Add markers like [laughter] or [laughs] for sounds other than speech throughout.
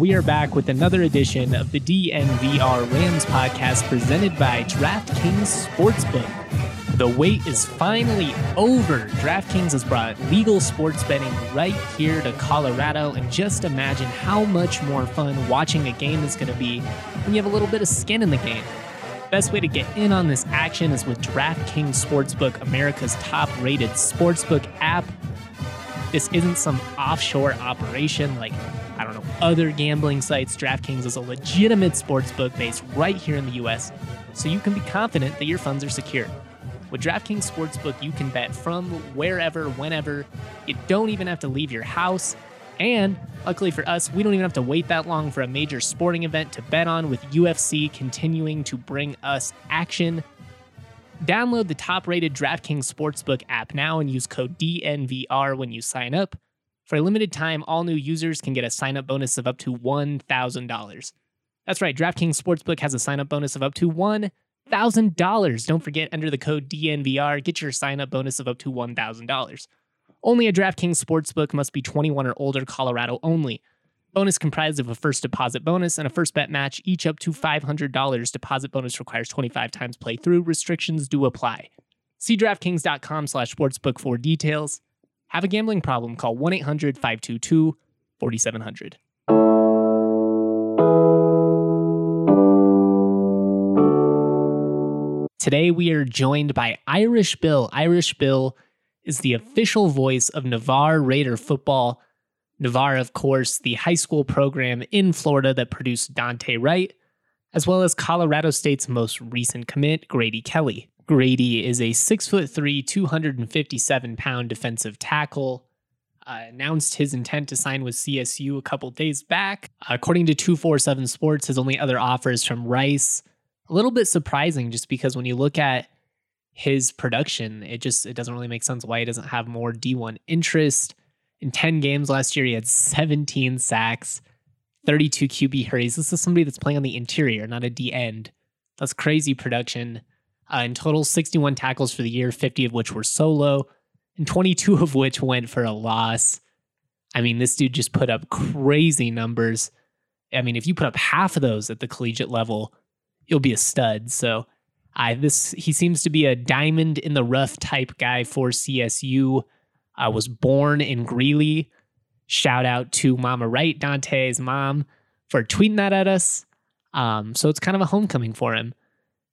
We are back with another edition of the DNVR Rams podcast presented by DraftKings Sportsbook. The wait is finally over. DraftKings has brought legal sports betting right here to Colorado, and just imagine how much more fun watching a game is going to be when you have a little bit of skin in the game. Best way to get in on this action is with DraftKings Sportsbook, America's top rated sportsbook app. This isn't some offshore operation like I don't know, other gambling sites, DraftKings is a legitimate sports book based right here in the US, so you can be confident that your funds are secure. With DraftKings Sportsbook, you can bet from wherever, whenever. You don't even have to leave your house. And luckily for us, we don't even have to wait that long for a major sporting event to bet on with UFC continuing to bring us action. Download the top rated DraftKings Sportsbook app now and use code DNVR when you sign up. For a limited time, all new users can get a sign up bonus of up to $1,000. That's right, DraftKings Sportsbook has a sign up bonus of up to $1,000. Don't forget, enter the code DNVR, get your sign up bonus of up to $1,000. Only a DraftKings Sportsbook must be 21 or older, Colorado only. Bonus comprised of a first deposit bonus and a first bet match, each up to $500. Deposit bonus requires 25 times playthrough. Restrictions do apply. See DraftKings.com slash sportsbook for details. Have a gambling problem? Call 1 800 522 4700. Today, we are joined by Irish Bill. Irish Bill is the official voice of Navarre Raider football. Navarre, of course, the high school program in Florida that produced Dante Wright, as well as Colorado State's most recent commit, Grady Kelly. Grady is a six foot three, 257 pound defensive tackle. Uh, announced his intent to sign with CSU a couple days back. According to 247 Sports, his only other offer is from Rice. A little bit surprising just because when you look at his production, it just it doesn't really make sense why he doesn't have more D1 interest. In 10 games last year, he had 17 sacks, 32 QB hurries. This is somebody that's playing on the interior, not a D end. That's crazy production. Uh, in total, 61 tackles for the year, 50 of which were solo, and 22 of which went for a loss. I mean, this dude just put up crazy numbers. I mean, if you put up half of those at the collegiate level, you'll be a stud. So, I this he seems to be a diamond in the rough type guy for CSU. I was born in Greeley. Shout out to Mama Wright, Dante's mom, for tweeting that at us. Um, so it's kind of a homecoming for him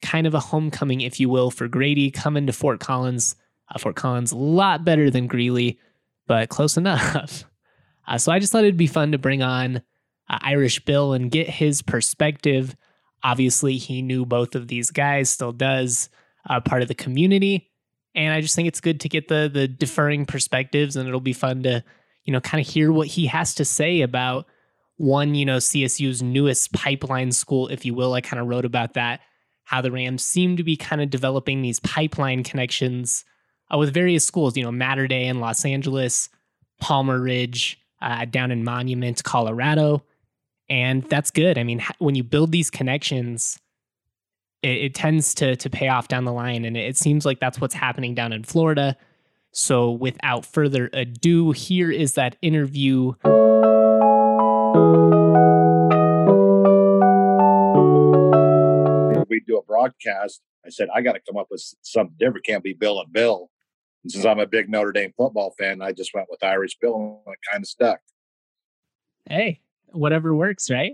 kind of a homecoming, if you will, for Grady coming to Fort Collins. Uh, Fort Collins, a lot better than Greeley, but close [laughs] enough. Uh, so I just thought it'd be fun to bring on uh, Irish Bill and get his perspective. Obviously, he knew both of these guys, still does, uh, part of the community. And I just think it's good to get the the differing perspectives, and it'll be fun to, you know, kind of hear what he has to say about one, you know, CSU's newest pipeline school, if you will. I kind of wrote about that how the Rams seem to be kind of developing these pipeline connections uh, with various schools, you know, Mater Dei in Los Angeles, Palmer Ridge uh, down in Monument, Colorado. And that's good. I mean, when you build these connections, it, it tends to, to pay off down the line. And it seems like that's what's happening down in Florida. So without further ado, here is that interview. Do a broadcast, I said, I got to come up with something different. Can't be Bill and Bill. And since I'm a big Notre Dame football fan, I just went with Irish Bill and it kind of stuck. Hey, whatever works, right?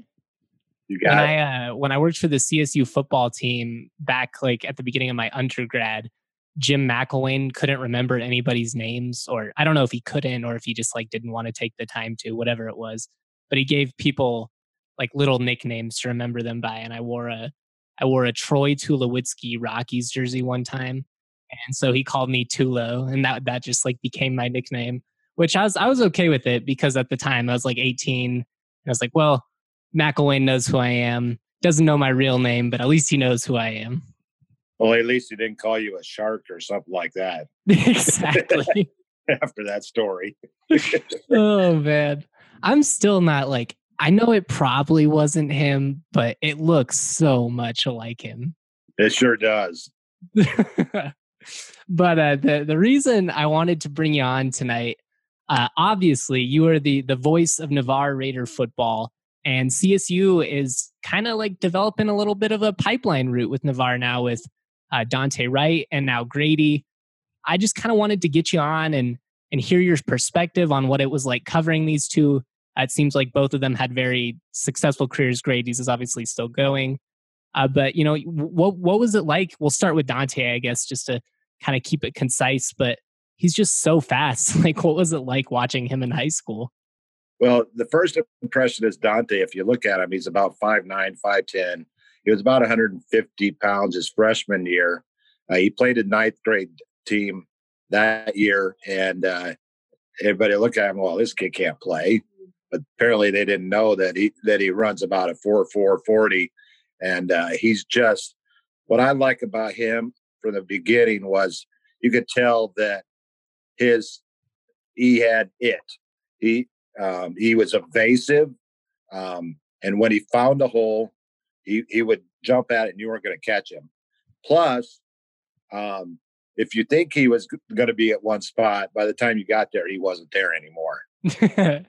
You got when it. I uh, when I worked for the CSU football team back like at the beginning of my undergrad, Jim McElwain couldn't remember anybody's names, or I don't know if he couldn't or if he just like didn't want to take the time to, whatever it was. But he gave people like little nicknames to remember them by, and I wore a I wore a Troy Tulowitzki Rockies jersey one time, and so he called me Tulo, and that that just like became my nickname. Which I was I was okay with it because at the time I was like 18, and I was like, well, McElwain knows who I am. Doesn't know my real name, but at least he knows who I am. Well, at least he didn't call you a shark or something like that. [laughs] exactly. [laughs] After that story. [laughs] oh man. I'm still not like I know it probably wasn't him, but it looks so much like him. It sure does. [laughs] but uh, the the reason I wanted to bring you on tonight, uh, obviously, you are the the voice of Navarre Raider football, And CSU is kind of like developing a little bit of a pipeline route with Navarre now with uh, Dante Wright and now Grady. I just kind of wanted to get you on and and hear your perspective on what it was like covering these two. It seems like both of them had very successful careers. Grady's is obviously still going, uh, but you know what what was it like? We'll start with Dante, I guess, just to kind of keep it concise. But he's just so fast. [laughs] like, what was it like watching him in high school? Well, the first impression is Dante. If you look at him, he's about 5'9, 5'10. He was about 150 pounds his freshman year. Uh, he played a ninth grade team that year, and uh, everybody looked at him. Well, this kid can't play, but apparently they didn't know that he that he runs about a four four forty, and uh, he's just what I like about him from the beginning was you could tell that his he had it. He um, he was evasive, um, and when he found a hole, he he would jump at it, and you weren't going to catch him. Plus, um, if you think he was going to be at one spot, by the time you got there, he wasn't there anymore. [laughs]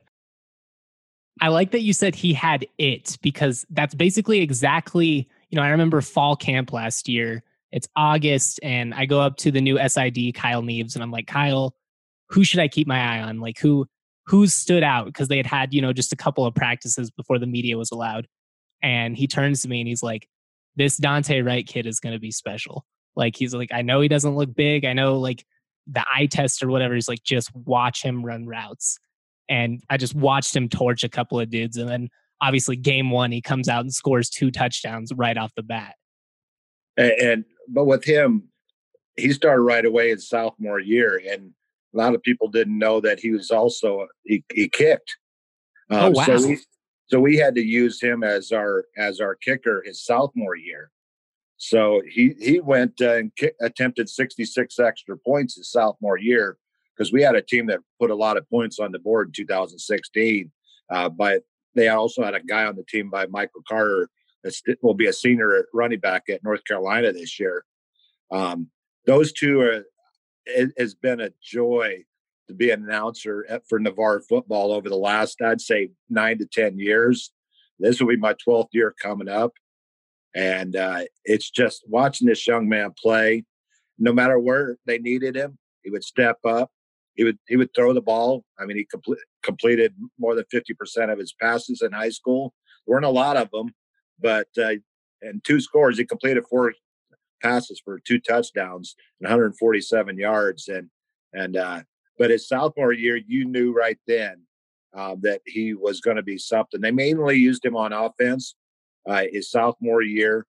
I like that you said he had it because that's basically exactly, you know, I remember fall camp last year. It's August and I go up to the new SID, Kyle Neves, and I'm like, Kyle, who should I keep my eye on? Like who who stood out? Because they had had, you know, just a couple of practices before the media was allowed. And he turns to me and he's like, This Dante Wright kid is gonna be special. Like he's like, I know he doesn't look big. I know like the eye test or whatever is like just watch him run routes. And I just watched him torch a couple of dudes. And then obviously game one, he comes out and scores two touchdowns right off the bat. And, and but with him, he started right away his sophomore year, and a lot of people didn't know that he was also he, he kicked. oh um, wow! So we, so we had to use him as our as our kicker his sophomore year. So he he went uh, and ki- attempted 66 extra points his sophomore year because we had a team that put a lot of points on the board in 2016. Uh, but they also had a guy on the team by Michael Carter that will be a senior running back at North Carolina this year. Um, those two are it has been a joy to be an announcer at, for Navarre football over the last I'd say nine to ten years. This will be my 12th year coming up. And uh, it's just watching this young man play. No matter where they needed him, he would step up. He would he would throw the ball. I mean, he complete, completed more than fifty percent of his passes in high school. There weren't a lot of them, but uh, and two scores. He completed four passes for two touchdowns and 147 yards. And and uh, but his sophomore year, you knew right then um, that he was going to be something. They mainly used him on offense, uh, his sophomore year.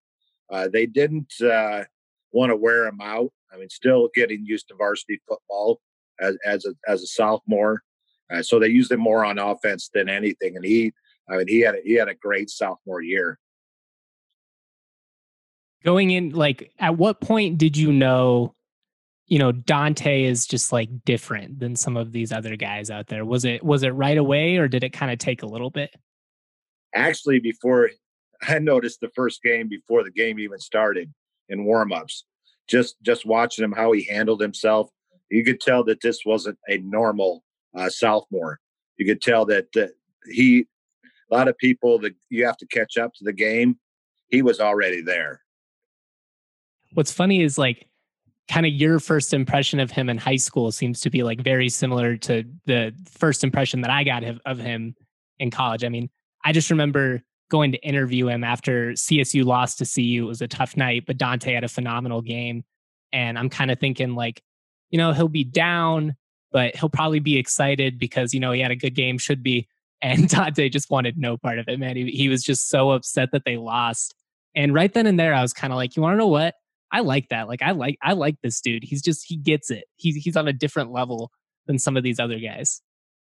Uh, they didn't uh, want to wear him out. I mean, still getting used to varsity football as as a, as a sophomore, uh, so they used him more on offense than anything. And he, I mean, he had a, he had a great sophomore year. Going in, like, at what point did you know? You know, Dante is just like different than some of these other guys out there. Was it was it right away, or did it kind of take a little bit? Actually, before I noticed the first game before the game even started in warmups. Just just watching him how he handled himself, you could tell that this wasn't a normal uh, sophomore. You could tell that, that he a lot of people that you have to catch up to the game. He was already there. What's funny is like kind of your first impression of him in high school seems to be like very similar to the first impression that I got of him in college. I mean, I just remember going to interview him after CSU lost to CU. It was a tough night, but Dante had a phenomenal game. And I'm kind of thinking, like, you know, he'll be down, but he'll probably be excited because, you know, he had a good game, should be. [laughs] And Dante just wanted no part of it, man. He, he was just so upset that they lost. And right then and there, I was kind of like, you want to know what? I like that. Like, I like, I like this dude. He's just, he gets it. He's, he's on a different level than some of these other guys.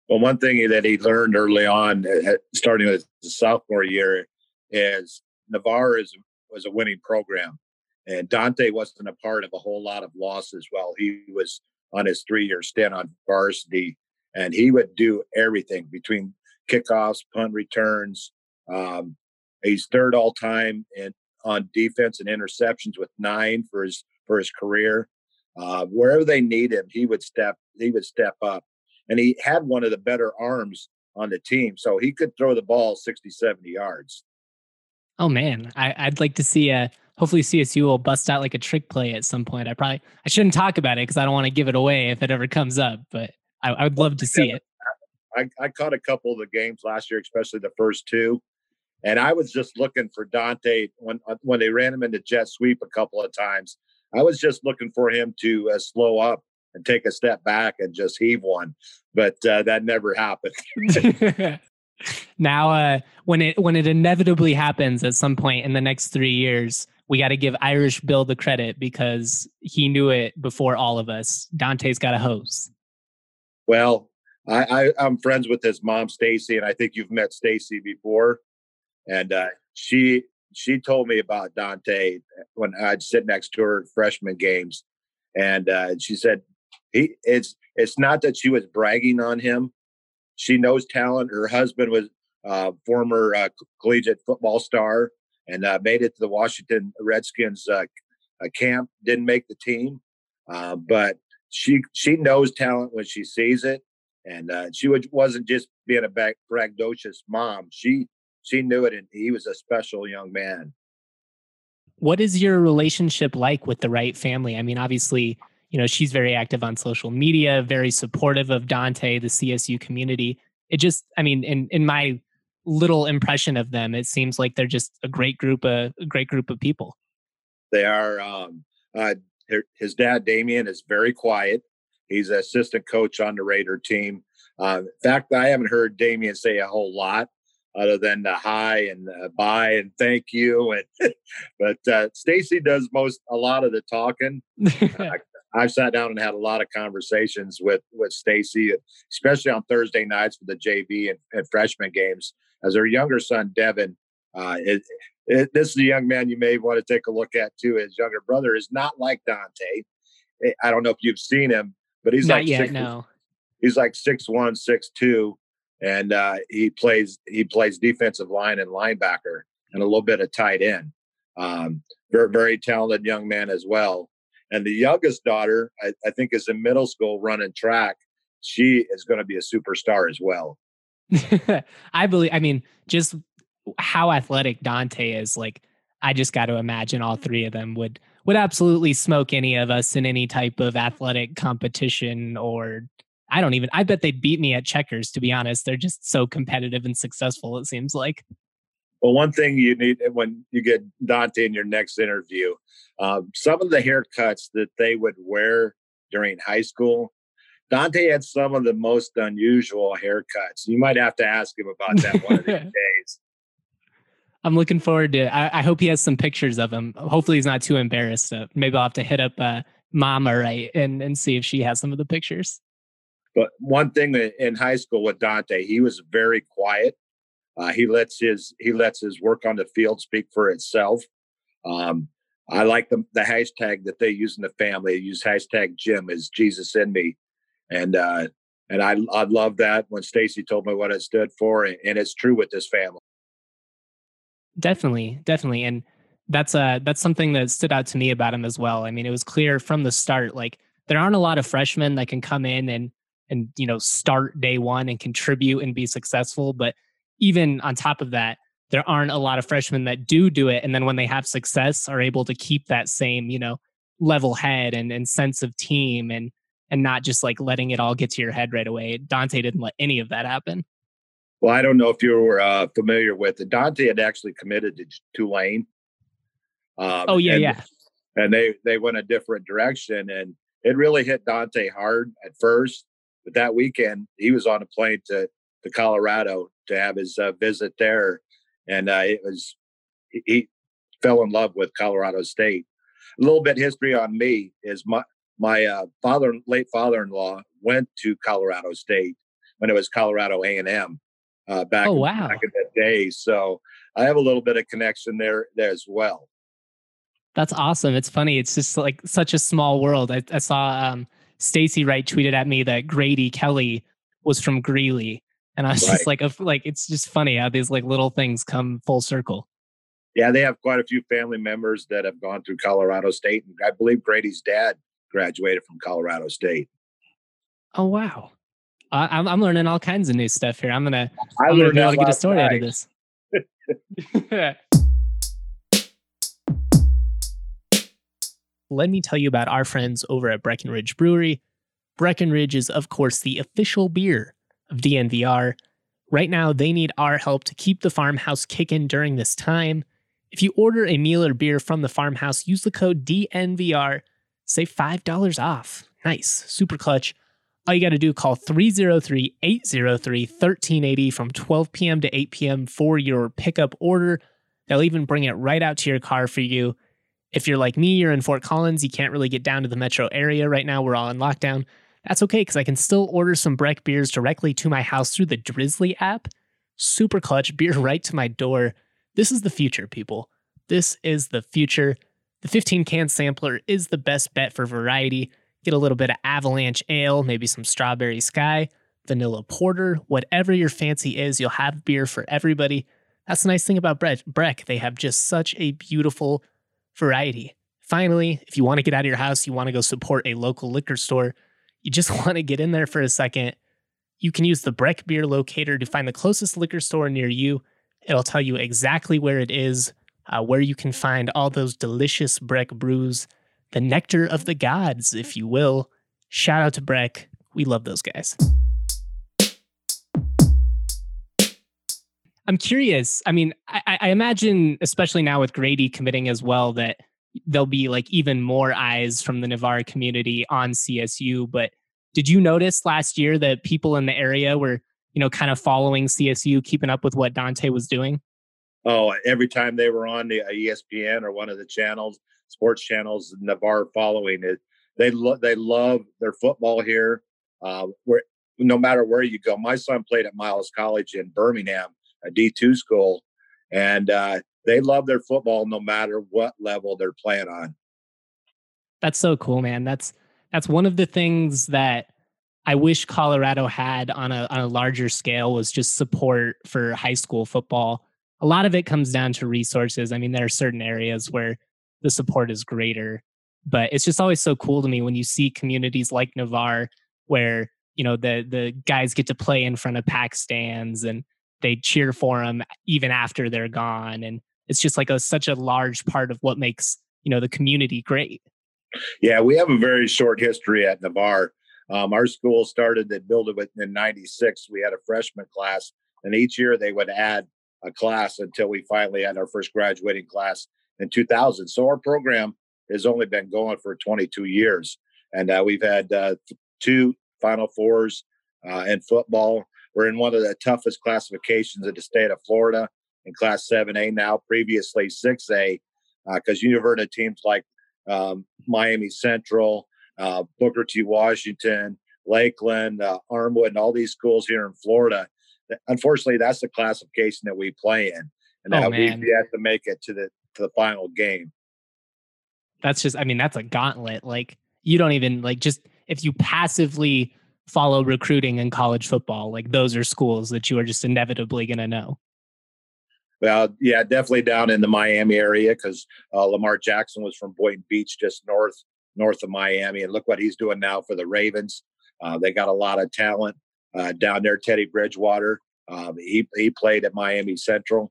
Well, one thing that he learned early on, uh, starting with the sophomore year, is Navarre is was a winning program, and Dante wasn't a part of a whole lot of losses while he was on his three-year stint on varsity, and he would do everything between kickoffs, punt returns. Um, he's third all time in on defense and interceptions with nine for his for his career. Uh, wherever they need him, he would step he would step up and he had one of the better arms on the team. So he could throw the ball 60, 70 yards. Oh man, I, would like to see a hopefully CSU will bust out like a trick play at some point. I probably I shouldn't talk about it because I don't want to give it away if it ever comes up, but I, I would love to see it. I, I caught a couple of the games last year, especially the first two, and I was just looking for Dante when uh, when they ran him into jet sweep a couple of times. I was just looking for him to uh, slow up and take a step back and just heave one, but uh, that never happened. [laughs] now, uh, when it when it inevitably happens at some point in the next three years, we got to give Irish Bill the credit because he knew it before all of us. Dante's got a hose. Well, I, I am friends with his mom, Stacy, and I think you've met Stacy before. And uh, she she told me about Dante when I'd sit next to her freshman games, and uh, she said he it's it's not that she was bragging on him. She knows talent. Her husband was uh, former uh, collegiate football star and uh, made it to the Washington Redskins uh, camp. Didn't make the team, uh, but she she knows talent when she sees it, and uh, she wasn't just being a braggadocious mom. She she knew it, and he was a special young man. What is your relationship like with the Wright family? I mean, obviously, you know she's very active on social media, very supportive of Dante, the CSU community. It just, I mean, in in my little impression of them, it seems like they're just a great group of a great group of people. They are. Um, uh, his dad Damien is very quiet. He's an assistant coach on the Raider team. Uh, in fact, I haven't heard Damien say a whole lot other than the hi and uh, bye and thank you. And [laughs] but uh, Stacy does most a lot of the talking. [laughs] uh, I've sat down and had a lot of conversations with with Stacy, especially on Thursday nights for the JV and, and freshman games. As her younger son Devin, uh, it, it, this is a young man you may want to take a look at too. His younger brother is not like Dante. Eh, I don't know if you've seen him, but he's not like yet. Six, no, he's like six one, six two, and uh, he plays he plays defensive line and linebacker and a little bit of tight end. Um, very very talented young man as well. And the youngest daughter, I, I think, is in middle school running track. She is going to be a superstar as well. [laughs] I believe. I mean, just how athletic Dante is. Like, I just got to imagine all three of them would would absolutely smoke any of us in any type of athletic competition or I don't even I bet they'd beat me at checkers to be honest. They're just so competitive and successful it seems like. Well, one thing you need when you get Dante in your next interview, um, some of the haircuts that they would wear during high school, Dante had some of the most unusual haircuts. You might have to ask him about that one of these [laughs] days. I'm looking forward to. I, I, hope he has some pictures of him. Hopefully, he's not too embarrassed. Uh, maybe I'll have to hit up uh, Mama Wright and and see if she has some of the pictures. But one thing in high school with Dante, he was very quiet. Uh, he lets his he lets his work on the field speak for itself. Um, I like the the hashtag that they use in the family. They use hashtag Jim is Jesus in me, and uh, and I I love that when Stacy told me what it stood for, and, and it's true with this family. Definitely, definitely, and that's uh that's something that stood out to me about him as well. I mean, it was clear from the start, like there aren't a lot of freshmen that can come in and and you know start day one and contribute and be successful, but even on top of that, there aren't a lot of freshmen that do do it, and then when they have success, are able to keep that same you know level head and, and sense of team and and not just like letting it all get to your head right away. Dante didn't let any of that happen. Well, I don't know if you were uh, familiar with it. Dante had actually committed to Tulane. Um, oh yeah, and, yeah. And they they went a different direction, and it really hit Dante hard at first. But that weekend, he was on a plane to to Colorado to have his uh, visit there, and uh, it was he, fell in love with Colorado State. A little bit history on me is my my uh, father, late father-in-law, went to Colorado State when it was Colorado A and M, uh, back, oh, in, wow. back in the day. So I have a little bit of connection there, there as well. That's awesome. It's funny. It's just like such a small world. I, I saw um, Stacy Wright tweeted at me that Grady Kelly was from Greeley. And I was right. just like, like it's just funny how these like little things come full circle. Yeah, they have quite a few family members that have gone through Colorado State, and I believe Grady's dad graduated from Colorado State. Oh wow, I, am I'm learning all kinds of new stuff here. I'm gonna I am gonna be able to get a story night. out of this. [laughs] Let me tell you about our friends over at Breckenridge Brewery. Breckenridge is, of course, the official beer of DNVR. Right now, they need our help to keep the farmhouse kicking during this time. If you order a meal or beer from the farmhouse, use the code DNVR, save $5 off. Nice, super clutch. All you got to do call 303 803 1380 from 12 p.m. to 8 p.m. for your pickup order. They'll even bring it right out to your car for you. If you're like me, you're in Fort Collins, you can't really get down to the metro area right now. We're all in lockdown. That's okay because I can still order some Breck beers directly to my house through the Drizzly app. Super clutch, beer [laughs] right to my door. This is the future, people. This is the future. The 15 can sampler is the best bet for variety. Get a little bit of avalanche ale, maybe some strawberry sky, vanilla porter, whatever your fancy is, you'll have beer for everybody. That's the nice thing about Breck. They have just such a beautiful variety. Finally, if you want to get out of your house, you want to go support a local liquor store, you just [laughs] want to get in there for a second, you can use the Breck Beer Locator to find the closest liquor store near you. It'll tell you exactly where it is, uh, where you can find all those delicious Breck brews the nectar of the gods, if you will. Shout out to Breck. We love those guys. I'm curious. I mean, I, I, imagine, especially now with Grady committing as well, that there'll be like even more eyes from the Navarre community on CSU. But did you notice last year that people in the area were, you know, kind of following CSU, keeping up with what Dante was doing? Oh, every time they were on the ESPN or one of the channels, sports channels Navarre following it. They lo- they love their football here. Uh, where no matter where you go, my son played at Miles College in Birmingham, a D two school, and uh, they love their football no matter what level they're playing on. That's so cool, man. That's that's one of the things that I wish Colorado had on a on a larger scale was just support for high school football. A lot of it comes down to resources. I mean, there are certain areas where the support is greater. But it's just always so cool to me when you see communities like Navarre where, you know, the the guys get to play in front of pack stands and they cheer for them even after they're gone. And it's just like a such a large part of what makes, you know, the community great. Yeah, we have a very short history at Navarre. Um, our school started that built it in 96. We had a freshman class, and each year they would add a class until we finally had our first graduating class in 2000. So our program has only been going for 22 years, and uh, we've had uh, two Final Fours uh, in football. We're in one of the toughest classifications in the state of Florida in Class 7A now, previously 6A, because uh, you've heard of teams like um, Miami Central, uh, Booker T. Washington, Lakeland, uh, Armwood, and all these schools here in Florida. Unfortunately, that's the classification that we play in, and oh, we've yet to make it to the to the final game. That's just, I mean, that's a gauntlet. Like, you don't even, like, just if you passively follow recruiting in college football, like, those are schools that you are just inevitably going to know. Well, yeah, definitely down in the Miami area because uh, Lamar Jackson was from Boynton Beach, just north north of Miami, and look what he's doing now for the Ravens. Uh, they got a lot of talent uh, down there. Teddy Bridgewater, um, he he played at Miami Central.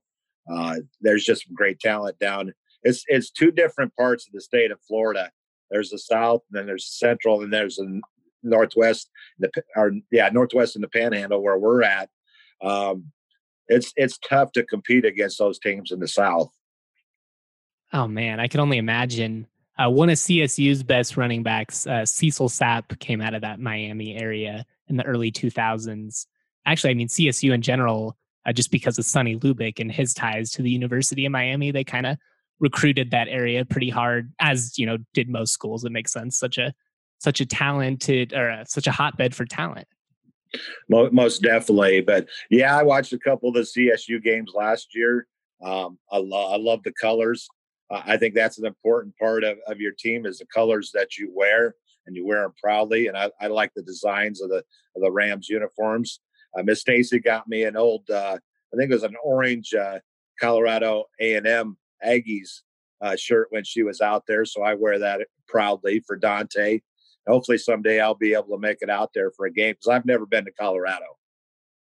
Uh, there's just great talent down. It's it's two different parts of the state of Florida. There's the south, and then there's central, and there's the northwest. The or yeah, northwest and the Panhandle where we're at. Um, it's it's tough to compete against those teams in the south. Oh man, I can only imagine. Uh, one of CSU's best running backs, uh, Cecil Sapp, came out of that Miami area in the early 2000s. Actually, I mean CSU in general uh, just because of Sonny Lubick and his ties to the University of Miami. They kind of recruited that area pretty hard, as you know, did most schools. It makes sense. Such a such a talented or uh, such a hotbed for talent. Most definitely, but yeah, I watched a couple of the CSU games last year. Um, I, lo- I love the colors. Uh, I think that's an important part of, of your team is the colors that you wear and you wear them proudly. And I, I like the designs of the of the Rams uniforms. Uh, Miss Stacy got me an old, uh, I think it was an orange uh, Colorado A and M Aggies uh, shirt when she was out there, so I wear that proudly for Dante. Hopefully someday I'll be able to make it out there for a game because I've never been to Colorado.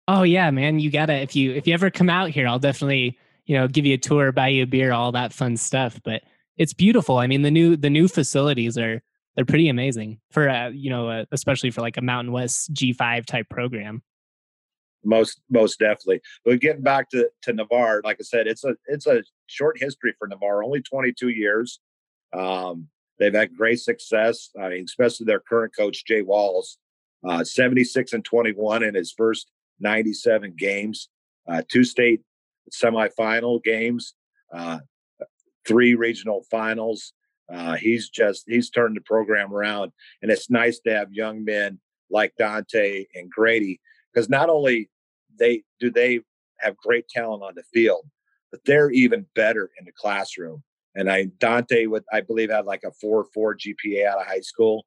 Oh yeah, man, you gotta if you if you ever come out here, I'll definitely you know give you a tour, buy you a beer, all that fun stuff. But it's beautiful. I mean, the new the new facilities are they're pretty amazing for uh, you know uh, especially for like a Mountain West G5 type program. Most most definitely. But getting back to to Navarre, like I said, it's a it's a short history for Navarre. Only 22 years. Um, they've had great success. I mean, especially their current coach Jay Walls, uh, 76 and 21 in his first 97 games, uh, two state semifinal games, uh, three regional finals. Uh, he's just he's turned the program around, and it's nice to have young men like Dante and Grady because not only they do they have great talent on the field, but they're even better in the classroom. And I Dante would I believe had like a four four GPA out of high school.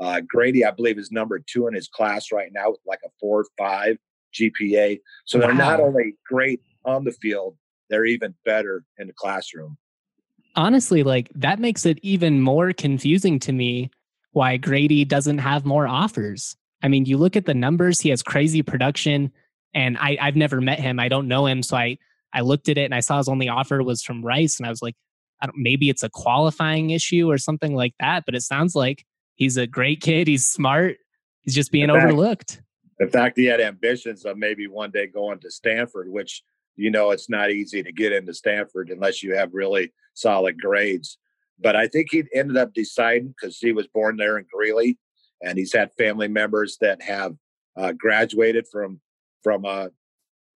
Uh, Grady, I believe, is number two in his class right now with like a four five GPA. So they're not only great on the field, they're even better in the classroom honestly, like that makes it even more confusing to me why Grady doesn't have more offers. I mean, you look at the numbers, he has crazy production, and I, I've never met him. I don't know him. So I, I looked at it and I saw his only offer was from Rice, and I was like, maybe it's a qualifying issue or something like that. But it sounds like he's a great kid. He's smart. He's just being fact, overlooked. The fact he had ambitions of maybe one day going to Stanford, which you know it's not easy to get into Stanford unless you have really solid grades. But I think he ended up deciding because he was born there in Greeley, and he's had family members that have uh, graduated from from uh,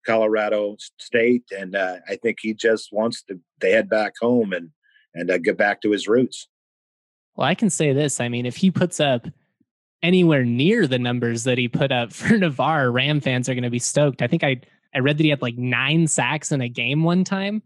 Colorado State, and uh, I think he just wants to, head back home and and uh, get back to his roots. Well, I can say this. I mean, if he puts up anywhere near the numbers that he put up [laughs] for Navarre, Ram fans are going to be stoked. I think I I read that he had like nine sacks in a game one time.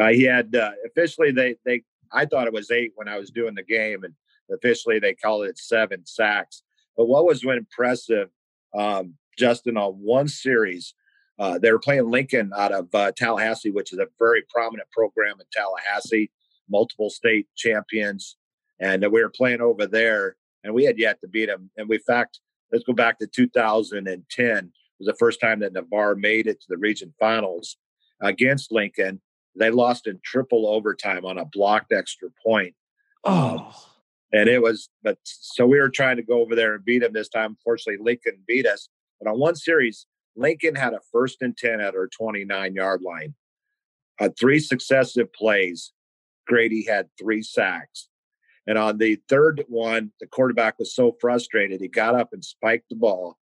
Uh, he had uh, officially they they I thought it was eight when I was doing the game, and officially they called it seven sacks. But what was impressive, um, Justin, on one series, uh, they were playing Lincoln out of uh, Tallahassee, which is a very prominent program in Tallahassee, multiple state champions, and we were playing over there, and we had yet to beat them. And we, in fact, let's go back to 2010 It was the first time that Navarre made it to the region finals against Lincoln. They lost in triple overtime on a blocked extra point. Um, oh. Um, and it was, but so we were trying to go over there and beat them this time. Unfortunately, Lincoln beat us. But on one series, Lincoln had a first and 10 at our 29 yard line. Uh, three successive plays, Grady had three sacks. And on the third one, the quarterback was so frustrated, he got up and spiked the ball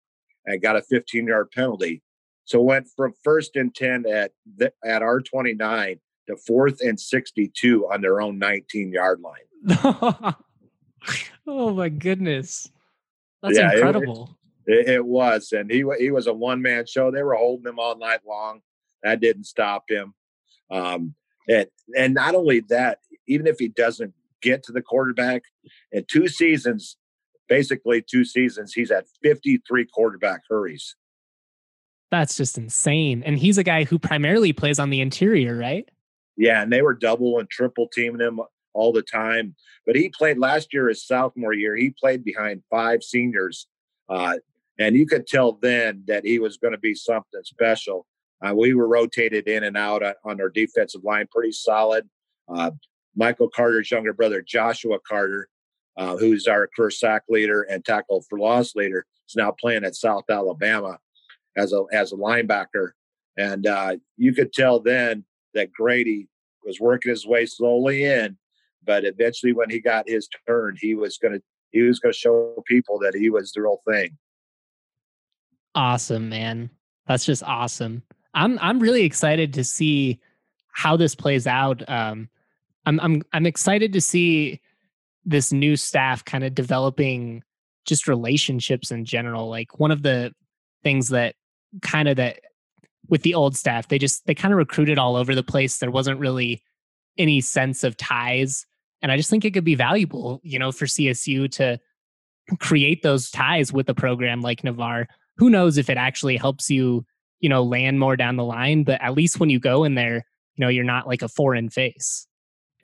and got a 15 yard penalty. So went from first and 10 at the, at our 29 to fourth and 62 on their own 19 yard line. [laughs] oh my goodness. That's yeah, incredible. It, it, was. And he, he was a one man show. They were holding him all night long. That didn't stop him. Um, and, and not only that, even if he doesn't get to the quarterback in two seasons, basically two seasons, he's had 53 quarterback hurries. That's just insane. And he's a guy who primarily plays on the interior, right? Yeah, and they were double and triple teaming him all the time. But he played last year, his sophomore year, he played behind five seniors. Uh, and you could tell then that he was going to be something special. Uh, we were rotated in and out on, on our defensive line pretty solid. Uh, Michael Carter's younger brother, Joshua Carter, uh, who's our career sack leader and tackle for loss leader, is now playing at South Alabama as a as a linebacker. And uh, you could tell then that Grady was working his way slowly in, but eventually when he got his turn, he was gonna he was gonna show people that he was the real thing. Awesome, man. That's just awesome. I'm I'm really excited to see how this plays out. Um, I'm I'm I'm excited to see this new staff kind of developing just relationships in general. Like one of the things that kind of that with the old staff, they just they kind of recruited all over the place. There wasn't really any sense of ties. And I just think it could be valuable, you know, for CSU to create those ties with a program like Navarre. Who knows if it actually helps you, you know, land more down the line, but at least when you go in there, you know, you're not like a foreign face.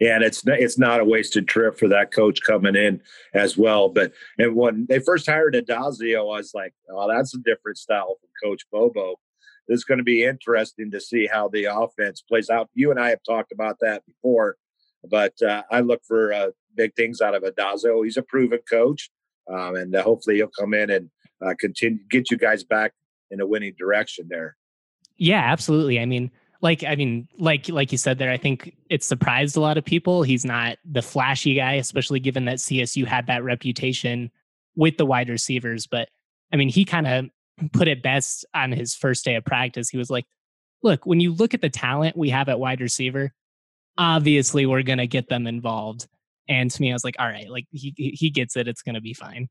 Yeah, and it's it's not a wasted trip for that coach coming in as well. But and when they first hired Addazio, I was like, oh, that's a different style from Coach Bobo. It's going to be interesting to see how the offense plays out. You and I have talked about that before, but uh, I look for uh, big things out of Addazio. He's a proven coach, um, and uh, hopefully he'll come in and uh, continue get you guys back in a winning direction there. Yeah, absolutely. I mean, like I mean, like like you said there, I think it surprised a lot of people. He's not the flashy guy, especially given that CSU had that reputation with the wide receivers. But I mean, he kind of put it best on his first day of practice. He was like, "Look, when you look at the talent we have at wide receiver, obviously we're gonna get them involved." And to me, I was like, "All right, like he he gets it. It's gonna be fine."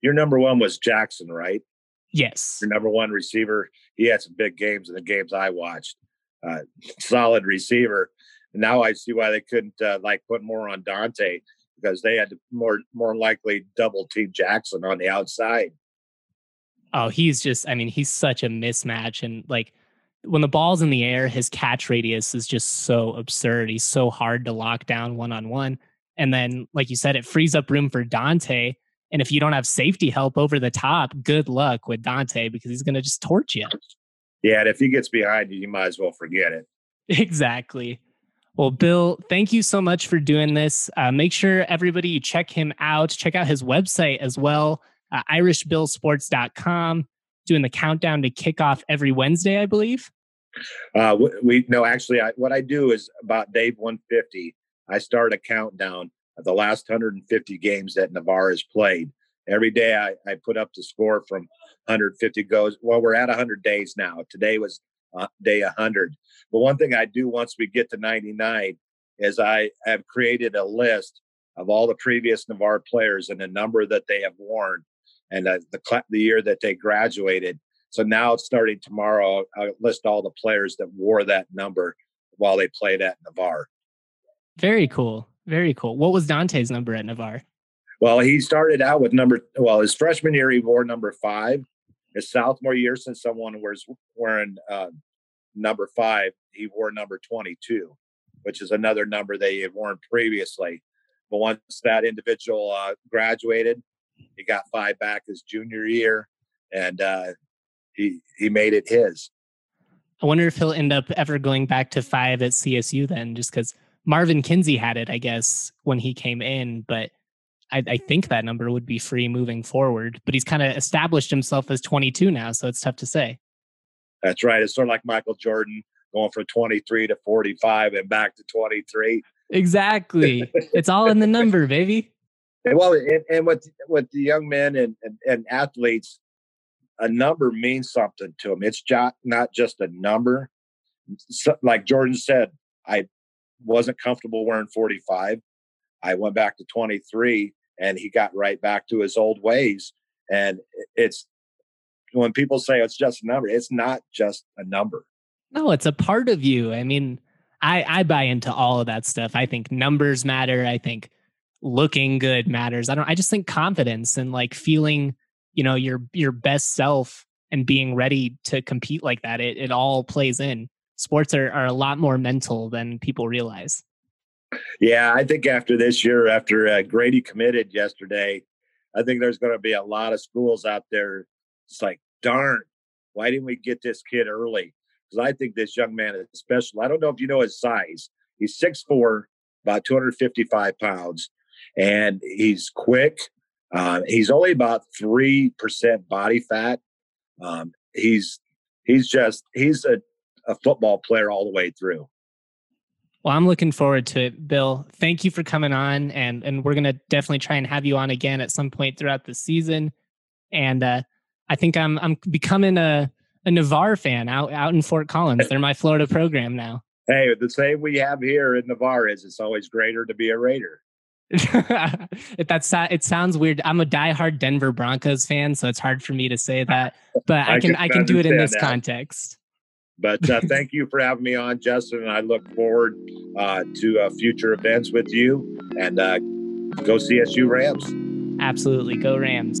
Your number one was Jackson, right? Yes. Your number one receiver. He had some big games in the games I watched uh, solid receiver. Now I see why they couldn't uh, like put more on Dante because they had to more more likely double team Jackson on the outside. Oh, he's just I mean, he's such a mismatch and like when the ball's in the air, his catch radius is just so absurd. He's so hard to lock down one on one. And then, like you said, it frees up room for Dante. And if you don't have safety help over the top, good luck with Dante because he's going to just torch you. Yeah, and if he gets behind you, you might as well forget it. Exactly. Well, Bill, thank you so much for doing this. Uh, make sure everybody you check him out. Check out his website as well, uh, irishbillsports.com, doing the countdown to kickoff every Wednesday, I believe. Uh, we no, actually, I, what I do is about day 150, I start a countdown the last 150 games that Navarre has played. Every day, I, I put up the score from 150 goes. Well, we're at 100 days now. Today was uh, day 100. But one thing I do once we get to 99 is I have created a list of all the previous Navarre players and the number that they have worn and uh, the the year that they graduated. So now, starting tomorrow, I'll list all the players that wore that number while they played at Navarre. Very cool. Very cool. What was Dante's number at Navarre? Well, he started out with number. Well, his freshman year he wore number five, his sophomore year, since someone was wearing uh, number five, he wore number 22, which is another number they had worn previously. But once that individual uh, graduated, he got five back his junior year, and uh, he he made it his. I wonder if he'll end up ever going back to five at CSU then, just because Marvin Kinsey had it, I guess, when he came in, but I, I hmm. think that number would be free moving forward. But he's kind of established himself as 22 now, so it's tough to say. That's right. It's sort of like Michael Jordan going from 23 to 45 and back to 23. Exactly. it's all in the number, baby. And well, and, and with with the young men and, and, and athletes, a number means something to them. It's just not just a number. So, like Jordan said, I wasn't comfortable wearing 45. I went back to 23 and he got right back to his old ways. And it's when people say it's just a number, it's not just a number. No, it's a part of you. I mean, I, I buy into all of that stuff. I think numbers matter. I think looking good matters. I don't I just think confidence and like feeling, you know, your your best self and being ready to compete like that. It it all plays in. Sports are, are a lot more mental than people realize. Yeah, I think after this year, after uh, Grady committed yesterday, I think there's going to be a lot of schools out there. It's like, darn, why didn't we get this kid early? Because I think this young man is special. I don't know if you know his size. He's 6'4, about 255 pounds, and he's quick. Um, he's only about 3% body fat. Um, he's he's just he's a, a football player all the way through. Well, I'm looking forward to it, Bill. Thank you for coming on, and and we're gonna definitely try and have you on again at some point throughout the season. And uh, I think I'm I'm becoming a a Navarre fan out out in Fort Collins. They're my Florida program now. Hey, the same we have here in Navarre is it's always greater to be a Raider. [laughs] That's it sounds weird. I'm a diehard Denver Broncos fan, so it's hard for me to say that, but I, I can I can do it in this that. context. But uh, thank you for having me on, Justin. And I look forward uh, to uh, future events with you. And uh, go CSU Rams. Absolutely. Go Rams.